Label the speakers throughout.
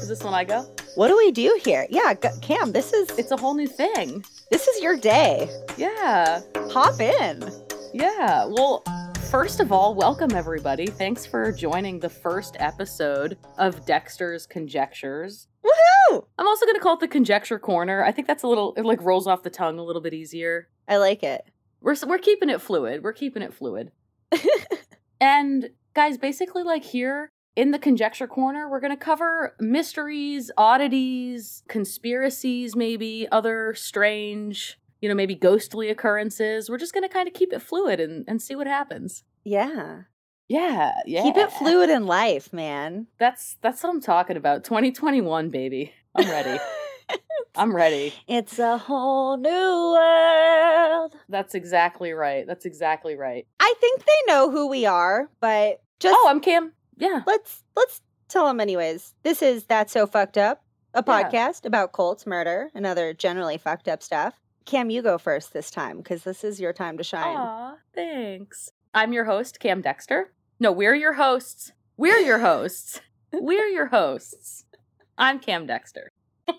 Speaker 1: Is this when I go?
Speaker 2: What do we do here? Yeah, Cam, this is
Speaker 1: It's a whole new thing.
Speaker 2: this is your day.
Speaker 1: Yeah.
Speaker 2: Hop in.
Speaker 1: Yeah. Well, first of all, welcome everybody. Thanks for joining the first episode of Dexter's Conjectures.
Speaker 2: Woohoo!
Speaker 1: I'm also going to call it the Conjecture Corner. I think that's a little, it like rolls off the tongue a little bit easier.
Speaker 2: I like it.
Speaker 1: We're, we're keeping it fluid. We're keeping it fluid. and guys, basically, like here in the Conjecture Corner, we're going to cover mysteries, oddities, conspiracies, maybe other strange, you know, maybe ghostly occurrences. We're just going to kind of keep it fluid and, and see what happens.
Speaker 2: Yeah.
Speaker 1: Yeah, yeah.
Speaker 2: Keep it fluid in life, man.
Speaker 1: That's that's what I'm talking about. 2021, baby. I'm ready. I'm ready.
Speaker 2: It's a whole new world.
Speaker 1: That's exactly right. That's exactly right.
Speaker 2: I think they know who we are, but just
Speaker 1: Oh, I'm Cam. Yeah.
Speaker 2: let's let's tell them anyways. This is That's So Fucked Up, a
Speaker 1: Yeah.
Speaker 2: podcast about cults, murder, and other generally fucked up stuff. Cam, you go first this time because this is your time to shine.
Speaker 1: Aw, thanks. I'm your host, Cam Dexter. No, we're your hosts. We're your hosts. we're your hosts. I'm Cam Dexter.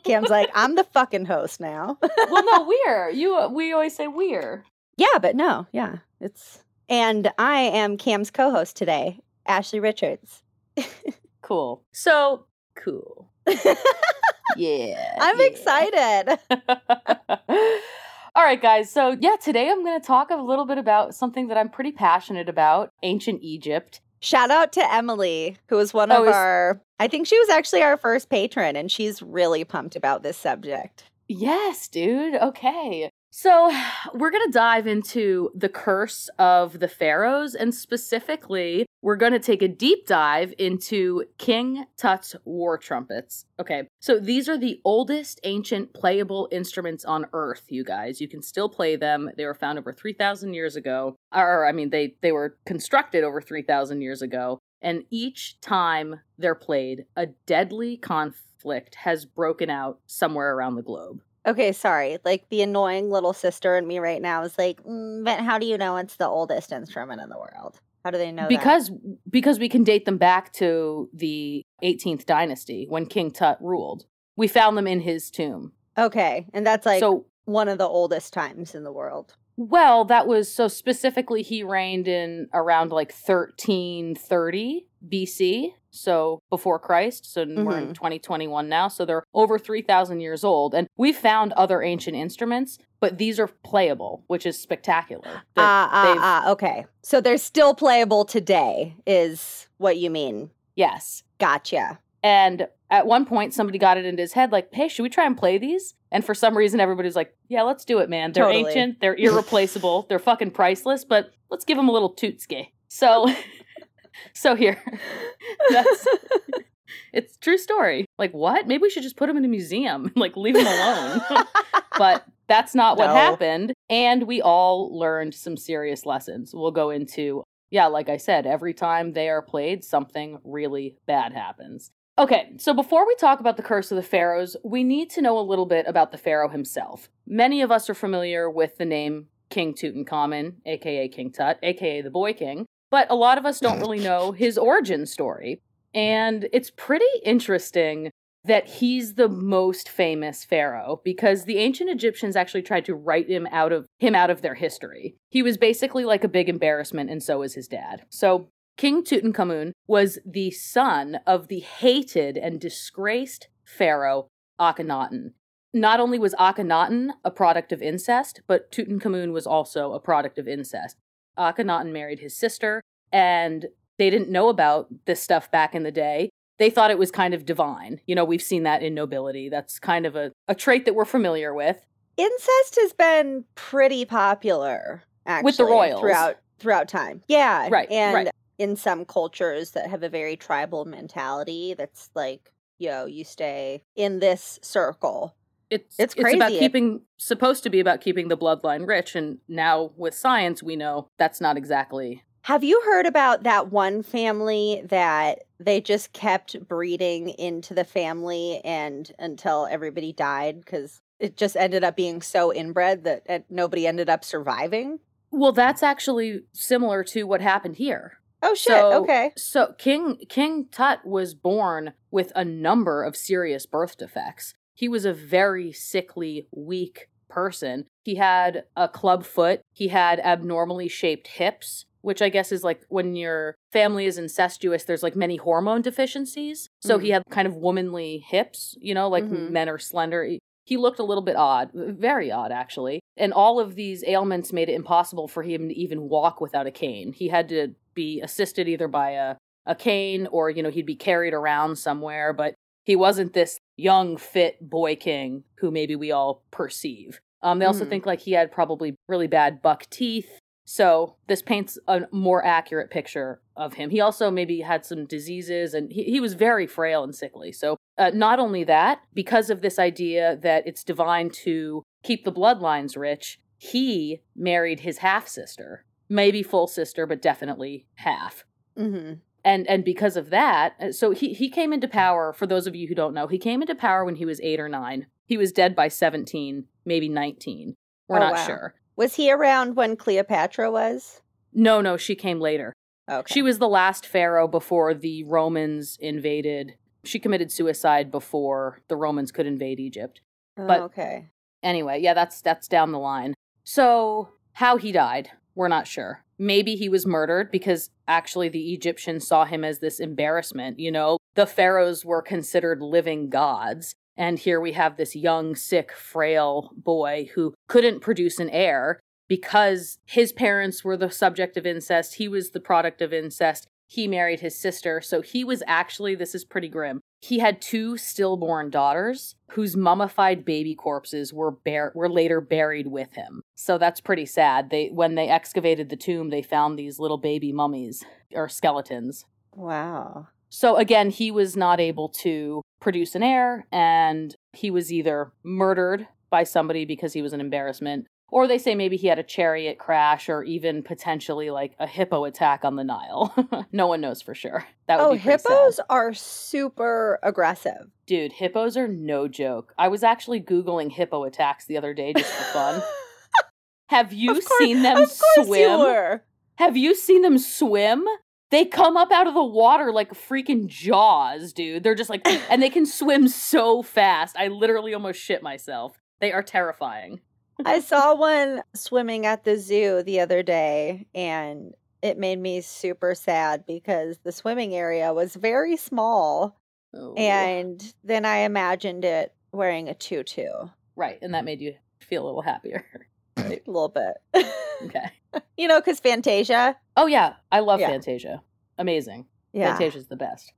Speaker 2: Cam's like, I'm the fucking host now.
Speaker 1: Well, no, we're. You we always say we're.
Speaker 2: yeah, but no, yeah, it's. And I am Cam's co-host today, Ashley Richards.
Speaker 1: Cool. So cool. Yeah.
Speaker 2: I'm
Speaker 1: yeah.
Speaker 2: excited.
Speaker 1: All right, guys. So, yeah, today I'm going to talk a little bit about something that I'm pretty passionate about ancient Egypt.
Speaker 2: Shout out to Emily, who was one
Speaker 1: Oh,
Speaker 2: of our. I think she was actually our first patron, and she's really pumped about this subject.
Speaker 1: Yes, dude. Okay. So, we're going to dive into the curse of the pharaohs, and specifically, we're going to take a deep dive into King Tut's war trumpets. Okay. So, these are the oldest ancient playable instruments on earth, you guys. You can still play them. They were found over 3,000 years ago. Or, I mean, they, they were constructed over 3,000 years ago. And each time they're played, a deadly conflict has broken out somewhere around the globe.
Speaker 2: Okay, sorry. Like the annoying little sister in me right now is like, mm, but how do you know it's the oldest instrument in the world? How do they know that?
Speaker 1: because because we can date them back to the 18th dynasty when King Tut ruled. We found them in his tomb.
Speaker 2: Okay, and that's like
Speaker 1: so
Speaker 2: one of the oldest times in the world.
Speaker 1: well, that was so specifically he reigned in around like 1330 BC, so before Christ. So we're in
Speaker 2: Mhm.
Speaker 1: 2021 now, so they're over 3000 years old and we found other ancient instruments, but these are playable, which is spectacular.
Speaker 2: Ah, ah, ah. Okay, so they're still playable today, is what you mean?
Speaker 1: Yes.
Speaker 2: Gotcha.
Speaker 1: And at one point, somebody got it into his head, like, hey, should we try and play these? And for some reason, everybody's like, yeah, let's do it, man. They're
Speaker 2: Totally.
Speaker 1: ancient, they're irreplaceable, they're fucking priceless, but let's give them a little tootske. So, so here, that's it's true story. Like, what? Maybe we should just put them in a museum, and, like, leave them alone. but that's not what
Speaker 2: No.
Speaker 1: happened. And we all learned some serious lessons. We'll go into, yeah, like I said, every time they are played, something really bad happens. Okay, so before we talk about the curse of the pharaohs, we need to know a little bit about the pharaoh himself. Many of us are familiar with the name King Tutankhamun, aka King Tut, aka the Boy King, but a lot of us don't really know his origin story. And it's pretty interesting that he's the most famous pharaoh because the ancient Egyptians actually tried to write him out of him out of their history. He was basically like a big embarrassment and so was his dad. So King Tutankhamun was the son of the hated and disgraced pharaoh Akhenaten. Not only was Akhenaten a product of incest, but Tutankhamun was also a product of incest. Akhenaten married his sister, and they didn't know about this stuff back in the day. They thought it was kind of divine. You know, we've seen that in nobility. That's kind of a, a trait that we're familiar with.
Speaker 2: incest has been pretty popular actually
Speaker 1: With the royals.
Speaker 2: throughout throughout time. Yeah,
Speaker 1: Right,
Speaker 2: And
Speaker 1: right.
Speaker 2: in some cultures that have a very tribal mentality, that's like, yo, you stay in this circle.
Speaker 1: It's
Speaker 2: It's
Speaker 1: it's about keeping supposed to be about keeping the bloodline rich, and now with science we know that's not exactly.
Speaker 2: Have you heard about that one family that they just kept breeding into the family and until everybody died because it just ended up being so inbred that uh, nobody ended up surviving?
Speaker 1: Well, that's actually similar to what happened here.
Speaker 2: Oh shit!
Speaker 1: So-
Speaker 2: okay.
Speaker 1: So King King Tut was born with a number of serious birth defects. He was a very sickly, weak person. He had a club foot. He had abnormally shaped hips, which I guess is like when your family is incestuous, there's like many hormone deficiencies. So he had kind of womanly hips, you know, like
Speaker 2: Mhm.
Speaker 1: men are slender. He- He looked a little bit odd, very odd actually. And all of these ailments made it impossible for him to even walk without a cane. He had to be assisted either by a, a cane or, you know, he'd be carried around somewhere, but he wasn't this young, fit boy king who maybe we all perceive. Um, they also
Speaker 2: Mhm.
Speaker 1: think like he had probably really bad buck teeth. So this paints a more accurate picture of him. He also maybe had some diseases and he, he was very frail and sickly. So uh, not only that, because of this idea that it's divine to keep the bloodlines rich, he married his half sister, maybe full sister, but definitely half
Speaker 2: Mm-hmm.
Speaker 1: And and because of that uh, so he he came into power for those of you who don't know he came into power when he was 8 or 9 he was dead by 17 maybe 19 we're
Speaker 2: Oh,
Speaker 1: not
Speaker 2: wow.
Speaker 1: sure
Speaker 2: Was he around when Cleopatra was?
Speaker 1: no no she came later
Speaker 2: Okay.
Speaker 1: she was the last pharaoh before the romans invaded she committed suicide before the romans could invade egypt
Speaker 2: Oh,
Speaker 1: but-
Speaker 2: okay.
Speaker 1: anyway yeah that's that's down the line so how he died we're not sure. Maybe he was murdered because actually the egyptians saw him as this embarrassment you know? The pharaohs were considered living gods and here we have this young sick frail boy who couldn't produce an heir because his parents were the subject of incest he was the product of incest he married his sister so he was actually this is pretty grim he had two stillborn daughters whose mummified baby corpses were bur- were later buried with him. So that's pretty sad. They when they excavated the tomb, they found these little baby mummies or skeletons.
Speaker 2: Wow.
Speaker 1: So again, he was not able to produce an heir and he was either murdered by somebody because he was an embarrassment or they say maybe he had a chariot crash or even potentially like a hippo attack on the Nile. no one knows for sure. That would
Speaker 2: Oh,
Speaker 1: be pretty sad.
Speaker 2: hippos are super aggressive.
Speaker 1: Dude, hippos are no joke. I was actually Googling hippo attacks the other day just for fun. Have you
Speaker 2: course-
Speaker 1: seen them
Speaker 2: of
Speaker 1: swim?
Speaker 2: You.
Speaker 1: Have you seen them swim? They come up out of the water like freaking jaws, dude. They're just like, and they can swim so fast. I literally almost shit myself. They are terrifying.
Speaker 2: I saw one swimming at the zoo the other day and it made me super sad because the swimming area was very small
Speaker 1: Oh.
Speaker 2: and then I imagined it wearing a tutu.
Speaker 1: right, and that mm-hmm. made you feel a little happier.
Speaker 2: A little bit.
Speaker 1: Okay.
Speaker 2: you know, because Fantasia.
Speaker 1: Oh yeah, I love
Speaker 2: Yeah.
Speaker 1: Fantasia. Amazing.
Speaker 2: Yeah.
Speaker 1: Fantasia's the best.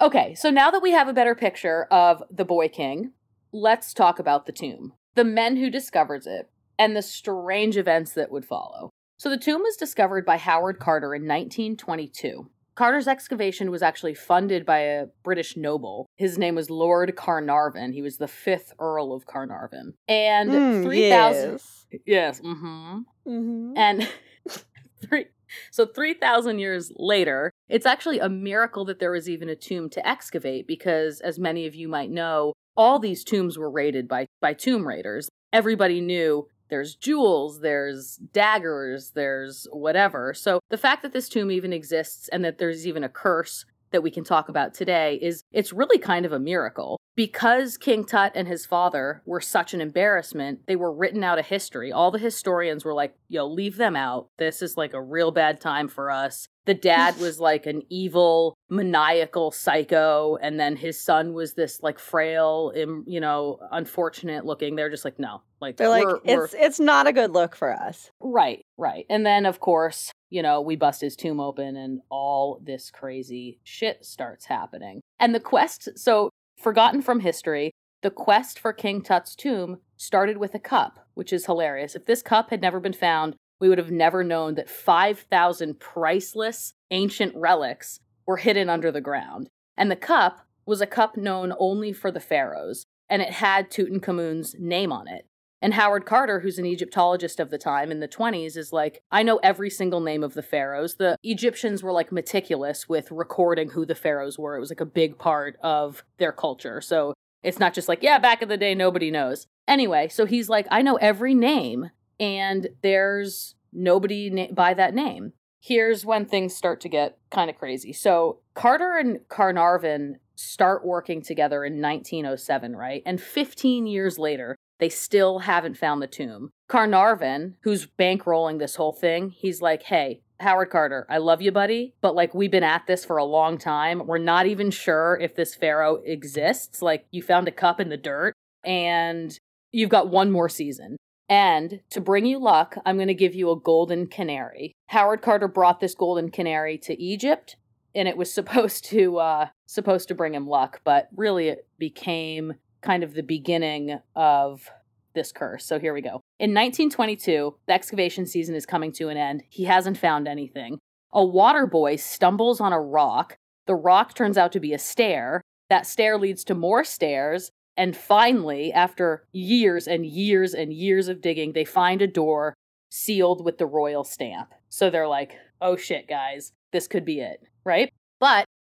Speaker 1: Okay, so now that we have a better picture of the Boy King, let's talk about the tomb, the men who discovers it, and the strange events that would follow. So the tomb was discovered by Howard Carter in 1922. Carter's excavation was actually funded by a British noble. His name was Lord Carnarvon. He was the fifth Earl of Carnarvon. And
Speaker 2: Mm,
Speaker 1: 3,000
Speaker 2: yes.
Speaker 1: Yes, mhm.
Speaker 2: Mhm.
Speaker 1: And three, so 3,000 years later, it's actually a miracle that there was even a tomb to excavate because, as many of you might know, all these tombs were raided by, by tomb raiders. Everybody knew there's jewels, there's daggers, there's whatever. So the fact that this tomb even exists and that there's even a curse that we can talk about today is it's really kind of a miracle. Because King Tut and his father were such an embarrassment, they were written out of history. All the historians were like, yo, leave them out. This is like a real bad time for us. The dad was like an evil, maniacal psycho, and then his son was this like frail, you know, unfortunate looking. They're just like, no, like
Speaker 2: They're like,
Speaker 1: we're- we're-
Speaker 2: it's it's not a good look for us.
Speaker 1: Right, right. And then, of course, you know, we bust his tomb open and all this crazy shit starts happening. And the quest, so forgotten from history, the quest for King Tut's tomb started with a cup, which is hilarious. If this cup had never been found, we would have never known that 5,000 priceless ancient relics were hidden under the ground. And the cup was a cup known only for the pharaohs, and it had Tutankhamun's name on it. And Howard Carter, who's an Egyptologist of the time in the 20s, is like, I know every single name of the pharaohs. The Egyptians were like meticulous with recording who the pharaohs were. It was like a big part of their culture. So it's not just like, yeah, back in the day, nobody knows. Anyway, so he's like, I know every name, and there's nobody na- by that name. Here's when things start to get kind of crazy. So Carter and Carnarvon start working together in 1907, right? And 15 years later, they still haven't found the tomb. Carnarvon, who's bankrolling this whole thing, he's like, hey, Howard Carter, I love you, buddy, but like we've been at this for a long time. We're not even sure if this pharaoh exists. Like you found a cup in the dirt and you've got one more season. And to bring you luck, I'm going to give you a golden canary. Howard Carter brought this golden canary to Egypt and it was supposed to uh supposed to bring him luck, but really it became kind of the beginning of this curse. So here we go. In 1922, the excavation season is coming to an end. He hasn't found anything. A water boy stumbles on a rock. The rock turns out to be a stair. That stair leads to more stairs. And finally, after years and years and years of digging, they find a door sealed with the royal stamp. So they're like, oh shit, guys, this could be it, right?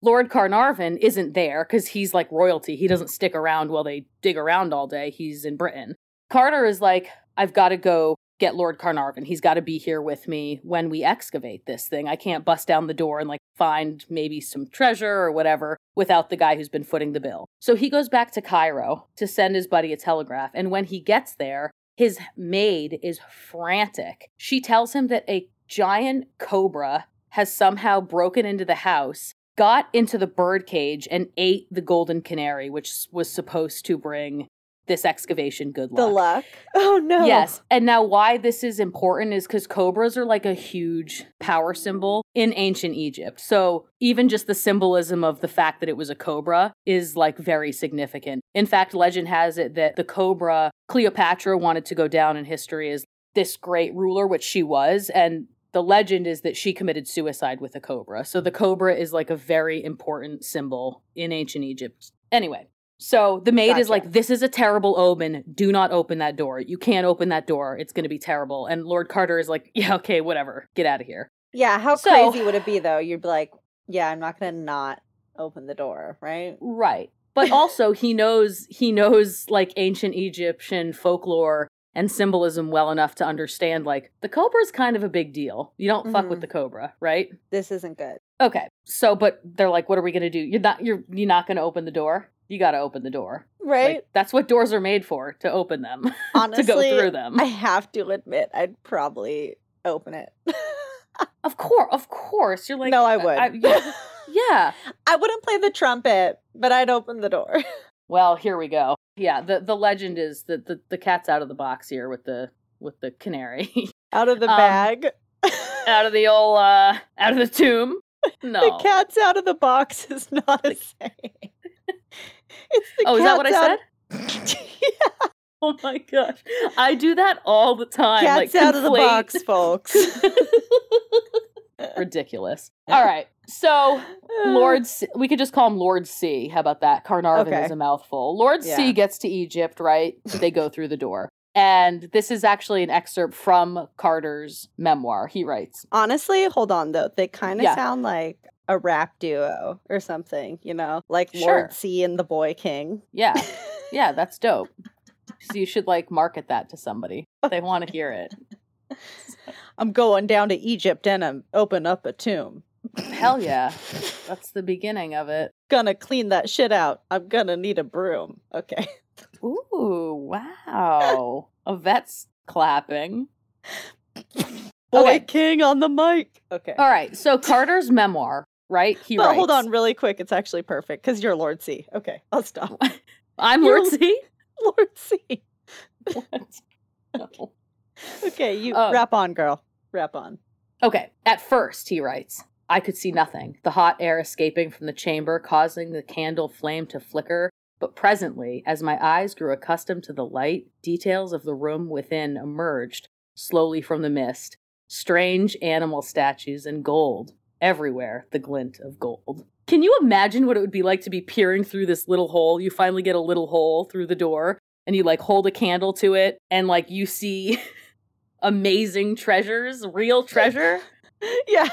Speaker 1: Lord Carnarvon isn't there because he's like royalty. He doesn't stick around while they dig around all day. He's in Britain. Carter is like, I've got to go get Lord Carnarvon. He's got to be here with me when we excavate this thing. I can't bust down the door and like find maybe some treasure or whatever without the guy who's been footing the bill. So he goes back to Cairo to send his buddy a telegraph. And when he gets there, his maid is frantic. She tells him that a giant cobra has somehow broken into the house, got into the bird cage, and ate the golden canary, which was supposed to bring this excavation good luck.
Speaker 2: The luck. Oh no.
Speaker 1: Yes. And now why this is important is because cobras are like a huge power symbol in ancient Egypt. So even just the symbolism of the fact that it was a cobra is like very significant. In fact, legend has it that the cobra, Cleopatra wanted to go down in history as this great ruler, which she was, and the legend is that she committed suicide with a cobra. So the cobra is like a very important symbol in ancient Egypt. Anyway, so the maid is like, This is a terrible omen. Do not open that door. You can't open that door. It's going to be terrible. And Lord Carter is like, Yeah, okay, whatever. Get out of here.
Speaker 2: Yeah, how
Speaker 1: So-
Speaker 2: crazy would it be though? You'd be like, yeah, I'm not gonna not open the door, right?
Speaker 1: Right. But also he knows he knows like ancient Egyptian folklore and symbolism well enough to understand like the cobra is kind of a big deal. You don't fuck with
Speaker 2: Mhm.
Speaker 1: the cobra, right?
Speaker 2: This isn't good.
Speaker 1: Okay. So but they're like what are we going to do? You're not you're you're not going to open the door? You got to open the door.
Speaker 2: Right?
Speaker 1: Like, that's what doors are made for, to open them,
Speaker 2: Honestly,
Speaker 1: to go through them.
Speaker 2: I have to admit, I'd probably open it.
Speaker 1: Of course, of course. You're like
Speaker 2: no, I would.
Speaker 1: yeah, yeah.
Speaker 2: I wouldn't play the trumpet, but I'd open the door.
Speaker 1: Well, here we go. Yeah, the the legend is that the, the cat's out of the box here with the with the canary
Speaker 2: Out of the
Speaker 1: Um,
Speaker 2: bag.
Speaker 1: out of the old uh out of the tomb. No.
Speaker 2: The cat's out of the box is not a saying. It's the
Speaker 1: oh, is that what I said?
Speaker 2: yeah,
Speaker 1: Oh my gosh, I do that all the time.
Speaker 2: cat's
Speaker 1: like,
Speaker 2: out of the box, folks.
Speaker 1: Ridiculous. All right, so Lord, C- we could just call him Lord C. How about that? Carnarvon
Speaker 2: Okay.
Speaker 1: is a mouthful. Lord C gets to Egypt, right? They go through the door. And this is actually an excerpt from Carter's memoir. He writes,
Speaker 2: Honestly, hold on though. They kind of
Speaker 1: Yeah.
Speaker 2: sound like a rap duo or something, you know, like
Speaker 1: Sure.
Speaker 2: Lord C and the Boy King.
Speaker 1: Yeah, yeah, that's dope. So you should like market that to somebody. They want to hear it.
Speaker 2: I'm going down to Egypt and I'm open up a tomb.
Speaker 1: Hell yeah. That's the beginning of it.
Speaker 2: Gonna clean that shit out. I'm gonna need a broom. Okay.
Speaker 1: Ooh, wow. Evette's clapping.
Speaker 2: Boy
Speaker 1: Okay.
Speaker 2: King on the mic. Okay.
Speaker 1: All right. So Carter's memoir, right? He
Speaker 2: but
Speaker 1: writes.
Speaker 2: hold on really quick. It's actually perfect because you're Lord C. Okay, I'll stop.
Speaker 1: I'm
Speaker 2: You're-
Speaker 1: Lord C.
Speaker 2: Lord C.
Speaker 1: What? No.
Speaker 2: Okay, you
Speaker 1: Um,
Speaker 2: rap on, girl. Rap on.
Speaker 1: Okay. At first, he writes, I could see nothing. The hot air escaping from the chamber, causing the candle flame to flicker, But presently, as my eyes grew accustomed to the light, details of the room within emerged slowly from the mist. Strange animal statues and gold. Everywhere, the glint of gold. Can you imagine what it would be like to be peering through this little hole? You finally get a little hole through the door, and you like hold a candle to it, and like you see amazing treasures, real treasure.
Speaker 2: yeah.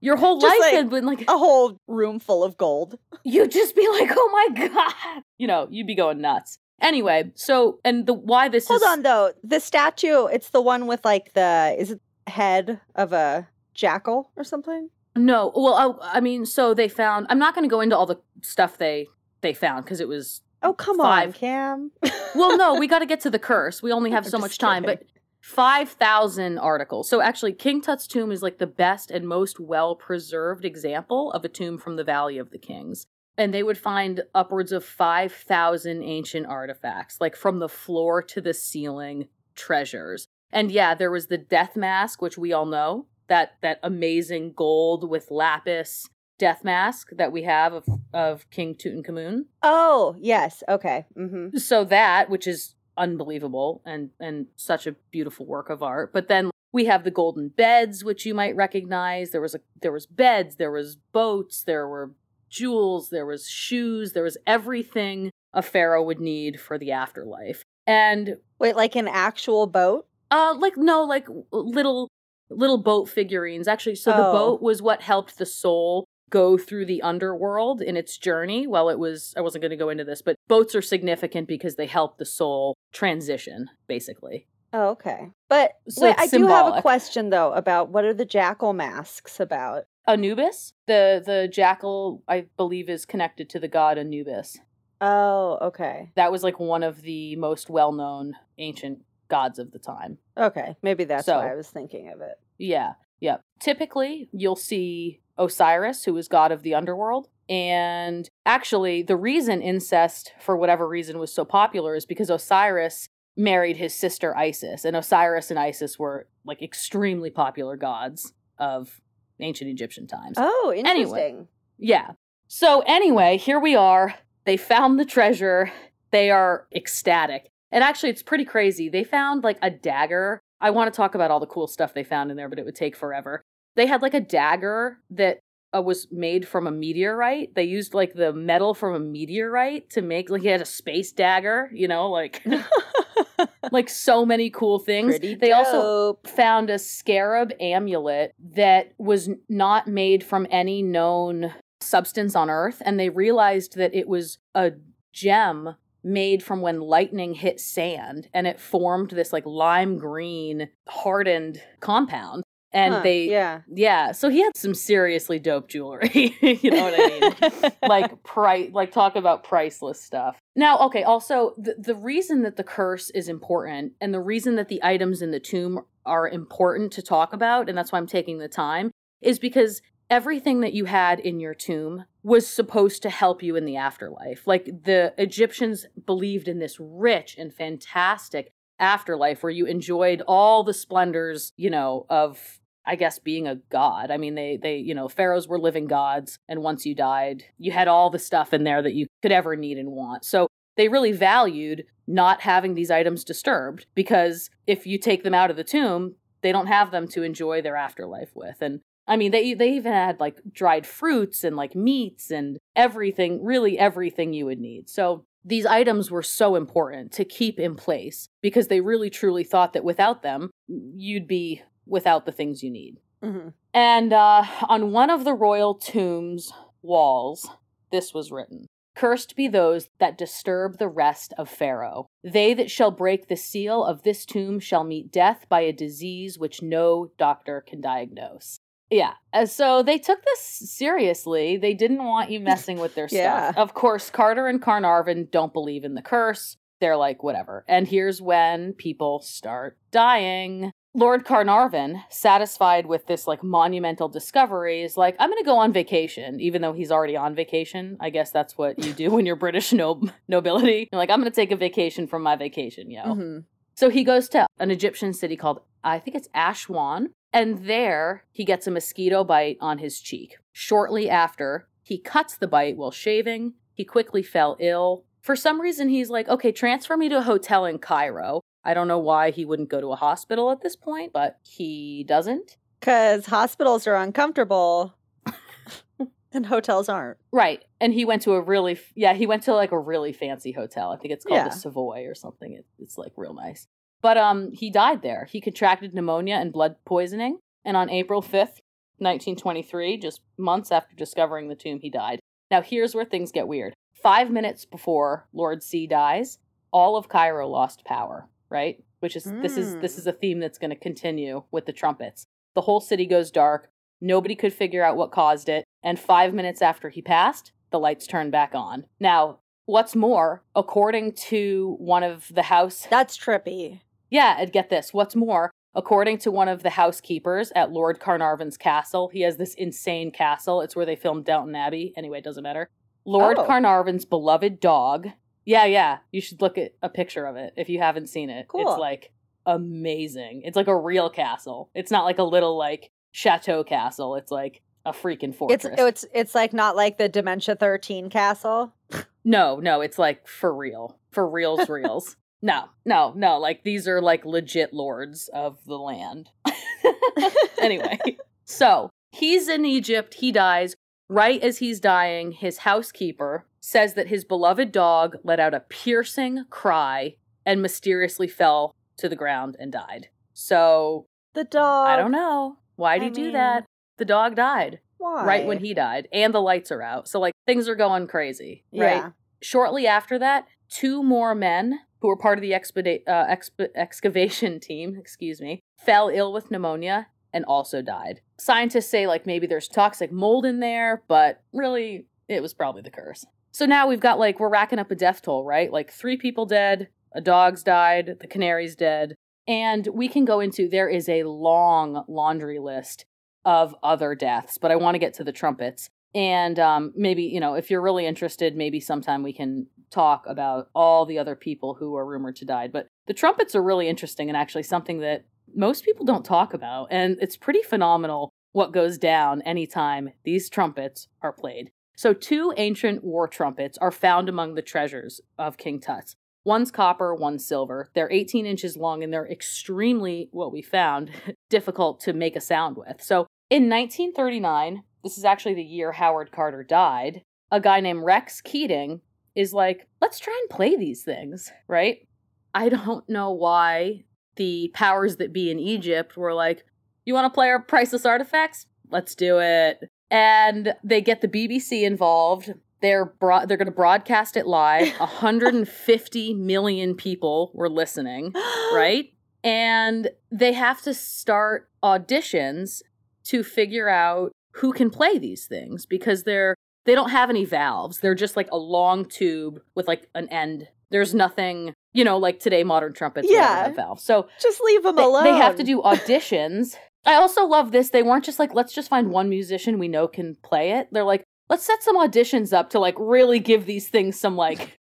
Speaker 1: Your whole
Speaker 2: Just
Speaker 1: life
Speaker 2: like
Speaker 1: had been like
Speaker 2: A whole room full of gold.
Speaker 1: you'd just be like, "Oh my god!" You know, you'd be going nuts. Anyway, so and the why this is
Speaker 2: Hold
Speaker 1: is
Speaker 2: on though. The statue, it's the one with like the is it head of a jackal or something?
Speaker 1: no. Well, I, I mean, so they found. I'm not going to go into all the stuff they they found because it was.
Speaker 2: Oh, come on, Cam.
Speaker 1: Well, no, we got to get to the curse. We only have
Speaker 2: I'm
Speaker 1: so much time, but. 5,000 articles. So actually, King Tut's tomb is like the best and most well preserved example of a tomb from the Valley of the Kings. And they would find upwards of 5,000 ancient artifacts, like from the floor to the ceiling treasures. And yeah, there was the death mask, which we all know, that that amazing gold with lapis death mask that we have of, of King Tutankhamun
Speaker 2: Oh, yes. Okay. Mm-hmm.
Speaker 1: so that which is unbelievable and and such a beautiful work of art but then we have the golden beds which you might recognize there was a there was beds there was boats there were jewels there was shoes there was everything a pharaoh would need for the afterlife and
Speaker 2: Wait, like an actual boat?
Speaker 1: uh like no like little little boat figurines actually so the
Speaker 2: Oh.
Speaker 1: boat was what helped the soul go through the underworld in its journey well it was i wasn't going to go into this but boats are significant because they help the soul transition basically
Speaker 2: Oh, okay. But
Speaker 1: So
Speaker 2: wait, I do have a question though about what are the jackal masks about?
Speaker 1: anubis the the jackal i believe is connected to the god anubis
Speaker 2: Oh, okay.
Speaker 1: that was like one of the most well-known ancient gods of the time
Speaker 2: Okay. Maybe that's
Speaker 1: So-
Speaker 2: why I was thinking of it.
Speaker 1: Yeah, yeah. Typically, you'll see Osiris, who was god of the underworld. And actually, the reason incest, for whatever reason, was so popular is because Osiris married his sister Isis. And Osiris and Isis were like extremely popular gods of ancient Egyptian times.
Speaker 2: Oh,
Speaker 1: Anyway.
Speaker 2: interesting.
Speaker 1: Yeah. So anyway, here we are. They found the treasure. They are ecstatic. And actually, it's pretty crazy. They found like a dagger. I want to talk about all the cool stuff they found in there, but it would take forever. They had like a dagger that uh, was made from a meteorite. They used like the metal from a meteorite to make like he had a space dagger, you know, like like so many cool things. They also found a scarab amulet that was not made from any known substance on earth and they realized that it was a gem made from when lightning hit sand and it formed this like lime green hardened compound and
Speaker 2: Huh,
Speaker 1: they
Speaker 2: yeah.
Speaker 1: yeah so he had some seriously dope jewelry you know what i mean? Like price like talk about priceless stuff. Now okay also the, the reason that the curse is important and the reason that the items in the tomb are important to talk about and that's why i'm taking the time is because everything that you had in your tomb was supposed to help you in the afterlife. Like the egyptians believed in this rich and fantastic afterlife where you enjoyed all the splendors you know of I guess being a god. I mean, they they you know pharaohs were living gods, and once you died, you had all the stuff in there that you could ever need and want. So they really valued not having these items disturbed because if you take them out of the tomb, they don't have them to enjoy their afterlife with. And I mean, they they even had like dried fruits and like meats and everything, really everything you would need. So these items were so important to keep in place because they really truly thought that without them, you'd be without the things you need.
Speaker 2: Mhm.
Speaker 1: And uh, on one of the royal tomb's walls, this was written Cursed be those that disturb the rest of Pharaoh. They that shall break the seal of this tomb shall meet death by a disease which no doctor can diagnose. Yeah, so they took this seriously. They didn't want you messing with their
Speaker 2: Yeah.
Speaker 1: stuff. Of course, Carter and Carnarvon don't believe in the curse. They're like, whatever. And here's when people start dying. Lord Carnarvon, satisfied with this like monumental discovery, is like, I'm gonna go on vacation, even though he's already on vacation. I guess that's what you do when you're British nob- nobility. You're like, I'm gonna take a vacation from my vacation, yo.
Speaker 2: Mhm.
Speaker 1: So he goes to an Egyptian city called, I think it's Ashwan, and there he gets a mosquito bite on his cheek. Shortly after, he cuts the bite while shaving. He quickly fell ill, For some reason, he's like, okay, transfer me to a hotel in Cairo. I don't know why he wouldn't go to a hospital at this point, but he doesn't.
Speaker 2: Because hospitals are uncomfortable and hotels aren't.
Speaker 1: Right. And he went to a really, yeah, he went to like a really fancy hotel. I think it's called
Speaker 2: Yeah.
Speaker 1: the Savoy or something. It, it's like real nice. But um, he died there. He contracted pneumonia and blood poisoning. And on April 5th, 1923, just months after discovering the tomb, he died. Now, here's where things get weird. Five minutes before Lord C dies, all of Cairo lost power, right? Which is this is this
Speaker 2: Mm.
Speaker 1: is a theme that's going to continue with the trumpets. The whole city goes dark. Nobody could figure out what caused it. And five minutes after he passed, the lights turned back on. Now, what's more, according to one of the house
Speaker 2: That's trippy.
Speaker 1: yeah, and get this. What's more, according to one of the housekeepers at Lord Carnarvon's castle, he has this insane castle. It's where they filmed Downton Abbey. Anyway, it doesn't matter. Lord
Speaker 2: Oh.
Speaker 1: Carnarvon's beloved dog. Yeah, yeah. You should look at a picture of it if you haven't seen it.
Speaker 2: Cool.
Speaker 1: It's like amazing. It's like a real castle. It's not like a little like chateau castle. It's like a freaking fortress.
Speaker 2: It's it's it's like not like the Dementia 13 castle.
Speaker 1: No, no, it's like for real. For reals, reals. no, no, no. Like these are like legit lords of the land. anyway, so he's in Egypt. He dies. Right as he's dying, his housekeeper says that his beloved dog let out a piercing cry and mysteriously fell to the ground and died. So
Speaker 2: The dog.
Speaker 1: I don't know. Why'd he
Speaker 2: I
Speaker 1: do that? The dog died
Speaker 2: Why?
Speaker 1: right when he died, and the lights are out. So, like, things are going crazy, right?
Speaker 2: Yeah.
Speaker 1: Shortly after that, two more men who were part of the expedite, uh, exp- excavation team, excuse me, fell ill with pneumonia and also died. Scientists say, like, maybe there's toxic mold in there, but really, it was probably the curse. So now we've got, like, we're racking up a death toll, right? Like, three people dead, a dog's died, the canary's dead. And we can go into, there is a long laundry list of other deaths, but I want to get to the trumpets. And um, maybe, you know, if you're really interested, maybe sometime we can talk about all the other people who are rumored to die. But the trumpets are really interesting and actually something that most people don't talk about. And it's pretty phenomenal what goes down anytime these trumpets are played. So, two ancient war trumpets are found among the treasures of King Tut's. One's copper, one's silver. They're 18 inches long and they're extremely, what we found, difficult to make a sound with. So, in 1939, this is actually the year Howard Carter died, a guy named Rex Keating is like, let's try and play these things, right? I don't know why the powers that be in Egypt were like, you want to play our priceless artifacts? Let's do it. And they get the BBC involved. They're bro- they're going to broadcast it live. 150 million people were listening, right? And they have to start auditions to figure out who can play these things because they're they don't have any valves. They're just like a long tube with like an end. There's nothing, you know, like today modern trumpets yeah. Valves. So
Speaker 2: Just leave them
Speaker 1: they,
Speaker 2: alone.
Speaker 1: they have to do auditions. I also love this. They weren't just like, let's just find one musician we know can play it. They're like, let's set some auditions up to like really give these things some like,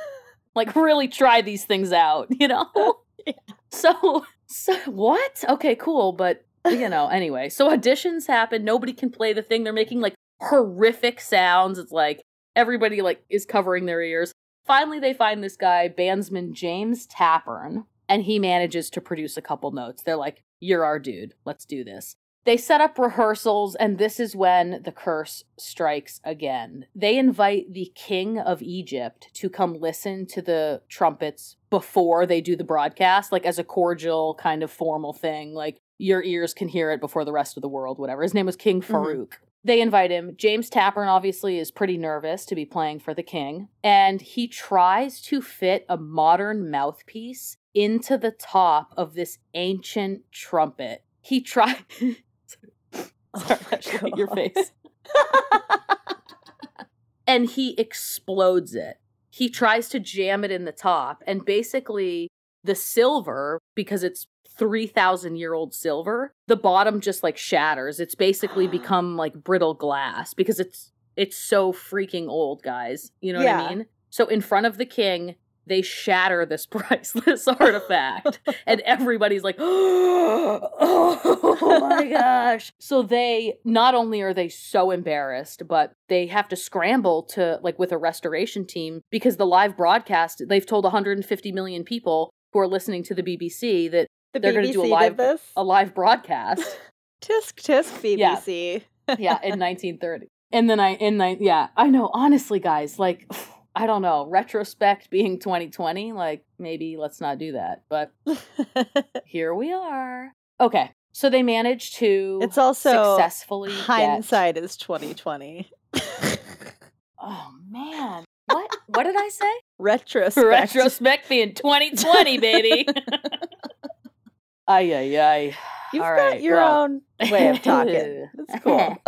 Speaker 1: like really try these things out, you know?
Speaker 2: Yeah.
Speaker 1: So, so what? Okay, cool. But, you know, anyway, so auditions happen. Nobody can play the thing. They're making like horrific sounds. It's like everybody like is covering their ears. Finally, they find this guy, bandsman James Tappern, and he manages to produce a couple notes. They're like, You're our dude. Let's do this. They set up rehearsals, and this is when the curse strikes again. They invite the king of Egypt to come listen to the trumpets before they do the broadcast, like as a cordial, kind of formal thing. Like, your ears can hear it before the rest of the world, whatever. His name was King mm-hmm. Farouk. They invite him. James Tappern obviously is pretty nervous to be playing for the king, and he tries to fit a modern mouthpiece into the top of this ancient trumpet. He tried.
Speaker 2: Oh
Speaker 1: Sorry, should your face. and he explodes it. He tries to jam it in the top, and basically, the silver, because it's 3,000 year old silver, the bottom just like shatters. It's basically become like brittle glass because it's it's so freaking old, guys. You know what I mean? So in front of the king, they shatter this priceless artifact and everybody's like oh my gosh so they not only are they so embarrassed but they have to scramble to like with a restoration team because the live broadcast they've told 150 million people who are listening to the BBC that
Speaker 2: The
Speaker 1: they're going to do a live
Speaker 2: this.
Speaker 1: a live broadcast
Speaker 2: tisk tisk
Speaker 1: Yeah.
Speaker 2: BBC.
Speaker 1: yeah in 1930 and then i in ni- yeah i know honestly guys like i don't know retrospect being 2020 like maybe let's not do that but here we are okay so they managed to
Speaker 2: it's also
Speaker 1: successfully get-
Speaker 2: hindsight is twenty twenty.
Speaker 1: oh man what what did i say
Speaker 2: Retrospect.
Speaker 1: retrospect being 2020 baby ay ay ay
Speaker 2: You've
Speaker 1: All
Speaker 2: got
Speaker 1: right,
Speaker 2: your
Speaker 1: well.
Speaker 2: own way of talking. That's cool.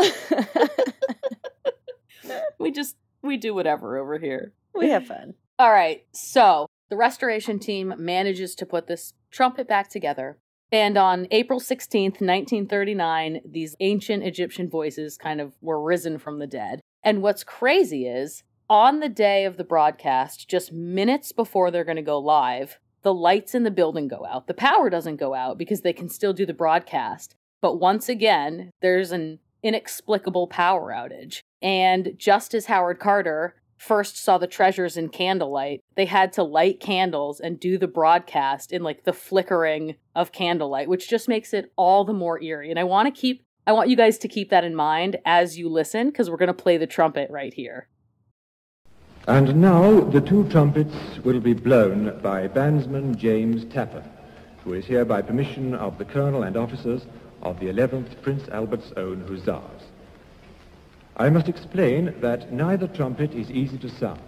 Speaker 1: we just we do whatever over here
Speaker 2: we have fun.
Speaker 1: All right. So the restoration team manages to put this trumpet back together. And on April 16th, 1939, these ancient Egyptian voices kind of were risen from the dead. And what's crazy is on the day of the broadcast, just minutes before they're going to go live, the lights in the building go out. The power doesn't go out because they can still do the broadcast. But once again, there's an inexplicable power outage. And just as Howard Carter first saw the treasures in candlelight, they had to light candles and do the broadcast in like the flickering of candlelight, which just makes it all the more eerie. And I want to keep I want you guys to keep that in mind as you listen because we're going to play the trumpet right here.
Speaker 3: And now the two trumpets will be blown by bandsman James Tappern, who is here by permission of the Colonel and officers of the 11th Prince Albert's Own Hussars. I must explain that neither trumpet is easy to sound,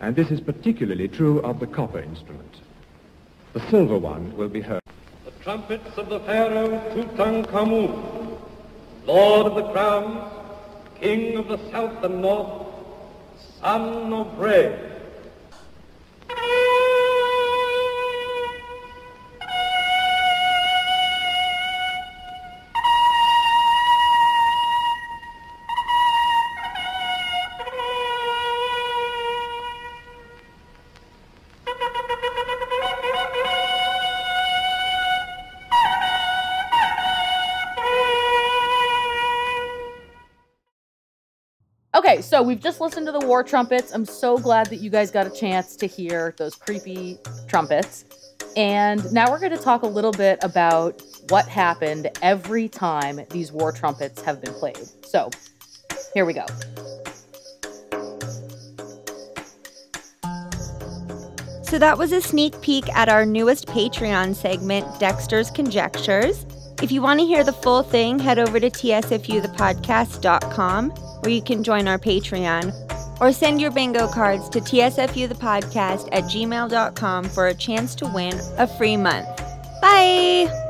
Speaker 3: and this is particularly true of the copper instrument. The silver one will be heard.
Speaker 4: The trumpets of the Pharaoh Tutankhamun, Lord of the Crowns, King of the South and North, Son of Re.
Speaker 1: Okay, so we've just listened to the war trumpets. I'm so glad that you guys got a chance to hear those creepy trumpets. And now we're going to talk a little bit about what happened every time these war trumpets have been played. So, here we go.
Speaker 2: So that was a sneak peek at our newest Patreon segment, Dexter's Conjectures. If you want to hear the full thing, head over to tsfuthepodcast.com where you can join our Patreon or send your bingo cards to tsfuthepodcast at gmail.com for a chance to win a free month. Bye!